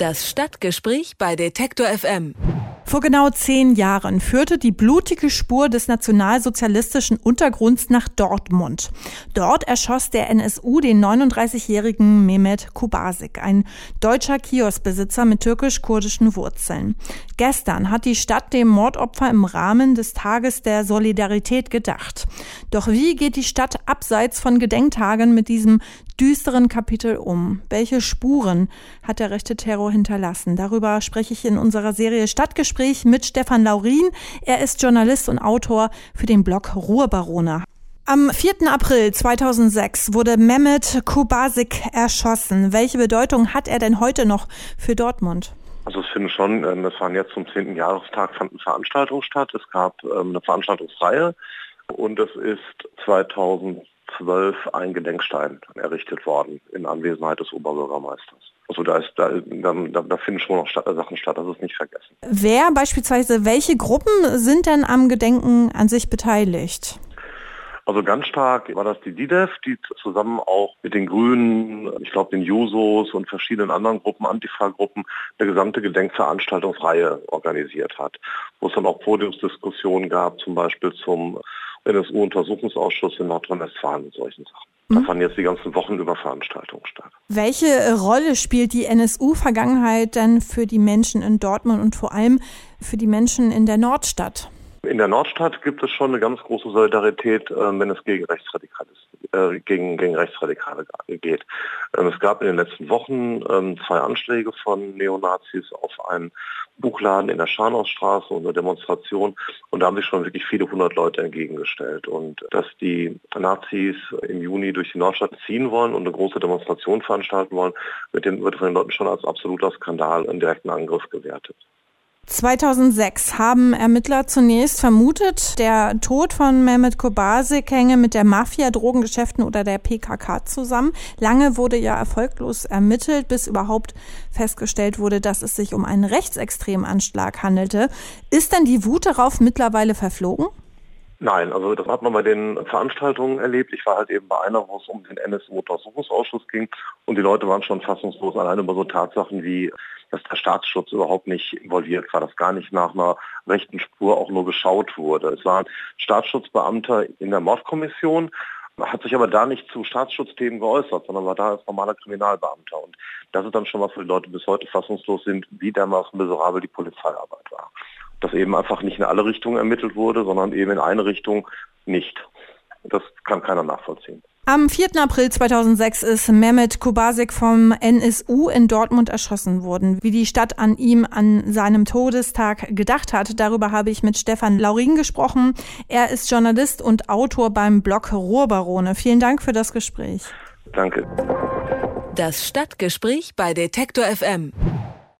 Das Stadtgespräch bei Detektor FM. Vor genau zehn Jahren führte die blutige Spur des nationalsozialistischen Untergrunds nach Dortmund. Dort erschoss der NSU den 39-jährigen Mehmet Kubasik, ein deutscher Kioskbesitzer mit türkisch-kurdischen Wurzeln. Gestern hat die Stadt dem Mordopfer im Rahmen des Tages der Solidarität gedacht. Doch wie geht die Stadt abseits von Gedenktagen mit diesem düsteren Kapitel um? Welche Spuren hat der rechte Terror hinterlassen? Darüber spreche ich in unserer Serie Stadtgespräch mit Stefan Laurin. Er ist Journalist und Autor für den Blog Ruhrbarone. Am 4. April 2006 wurde Mehmet Kubasik erschossen. Welche Bedeutung hat er denn heute noch für Dortmund? Also ich finde schon, es ähm, waren jetzt zum 10. Jahrestag fanden Veranstaltungen statt. Es gab ähm, eine Veranstaltungsreihe und es ist 2000 2012 ein Gedenkstein errichtet worden in Anwesenheit des Oberbürgermeisters. Also da ist da, da, da finden schon noch statt, Sachen statt, das ist nicht vergessen. Wer beispielsweise, welche Gruppen sind denn am Gedenken an sich beteiligt? Also ganz stark war das die DIDEF, die zusammen auch mit den Grünen, ich glaube den Jusos und verschiedenen anderen Gruppen, Antifa-Gruppen, eine gesamte Gedenkveranstaltungsreihe organisiert hat, wo es dann auch Podiumsdiskussionen gab, zum Beispiel zum NSU-Untersuchungsausschuss in Nordrhein-Westfalen und solchen Sachen. Da mhm. fanden jetzt die ganzen Wochen über Veranstaltungen statt. Welche Rolle spielt die NSU-Vergangenheit denn für die Menschen in Dortmund und vor allem für die Menschen in der Nordstadt? In der Nordstadt gibt es schon eine ganz große Solidarität, äh, wenn es gegen Rechtsradikalisten äh, gegen, gegen Rechtsradikale geht. Ähm, es gab in den letzten Wochen ähm, zwei Anschläge von Neonazis auf einen Buchladen in der Scharnhausstraße und eine Demonstration und da haben sich schon wirklich viele hundert Leute entgegengestellt. Und dass die Nazis im Juni durch die Nordstadt ziehen wollen und eine große Demonstration veranstalten wollen, wird, den, wird von den Leuten schon als absoluter Skandal einen direkten Angriff gewertet. 2006 haben Ermittler zunächst vermutet, der Tod von Mehmet Kobasik hänge mit der Mafia, Drogengeschäften oder der PKK zusammen. Lange wurde ja erfolglos ermittelt, bis überhaupt festgestellt wurde, dass es sich um einen rechtsextremen Anschlag handelte. Ist denn die Wut darauf mittlerweile verflogen? Nein, also das hat man bei den Veranstaltungen erlebt. Ich war halt eben bei einer, wo es um den NSU-Untersuchungsausschuss ging und die Leute waren schon fassungslos, allein über so Tatsachen wie dass der Staatsschutz überhaupt nicht involviert war, dass gar nicht nach einer rechten Spur auch nur geschaut wurde. Es war ein Staatsschutzbeamter in der Mordkommission, hat sich aber da nicht zu Staatsschutzthemen geäußert, sondern war da als normaler Kriminalbeamter. Und das ist dann schon was, wo die Leute bis heute fassungslos sind, wie dermaßen miserabel die Polizeiarbeit. Dass eben einfach nicht in alle Richtungen ermittelt wurde, sondern eben in eine Richtung nicht. Das kann keiner nachvollziehen. Am 4. April 2006 ist Mehmet Kubasik vom NSU in Dortmund erschossen worden. Wie die Stadt an ihm an seinem Todestag gedacht hat, darüber habe ich mit Stefan Laurin gesprochen. Er ist Journalist und Autor beim Blog Ruhrbarone. Vielen Dank für das Gespräch. Danke. Das Stadtgespräch bei Detektor FM.